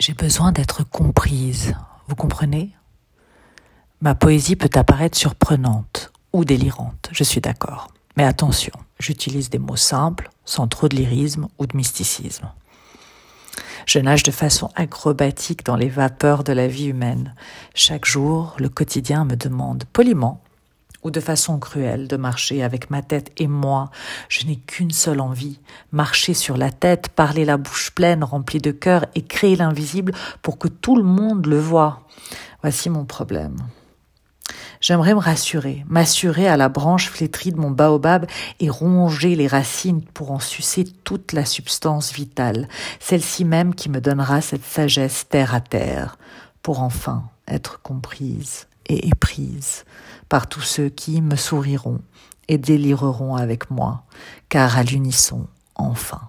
J'ai besoin d'être comprise, vous comprenez? Ma poésie peut apparaître surprenante ou délirante, je suis d'accord. Mais attention, j'utilise des mots simples, sans trop de lyrisme ou de mysticisme. Je nage de façon acrobatique dans les vapeurs de la vie humaine. Chaque jour, le quotidien me demande poliment ou de façon cruelle de marcher avec ma tête et moi. Je n'ai qu'une seule envie, marcher sur la tête, parler la bouche pleine, remplie de cœur et créer l'invisible pour que tout le monde le voie. Voici mon problème. J'aimerais me rassurer, m'assurer à la branche flétrie de mon baobab et ronger les racines pour en sucer toute la substance vitale, celle-ci même qui me donnera cette sagesse terre à terre, pour enfin être comprise et éprise par tous ceux qui me souriront et délireront avec moi, car à l'unisson, enfin.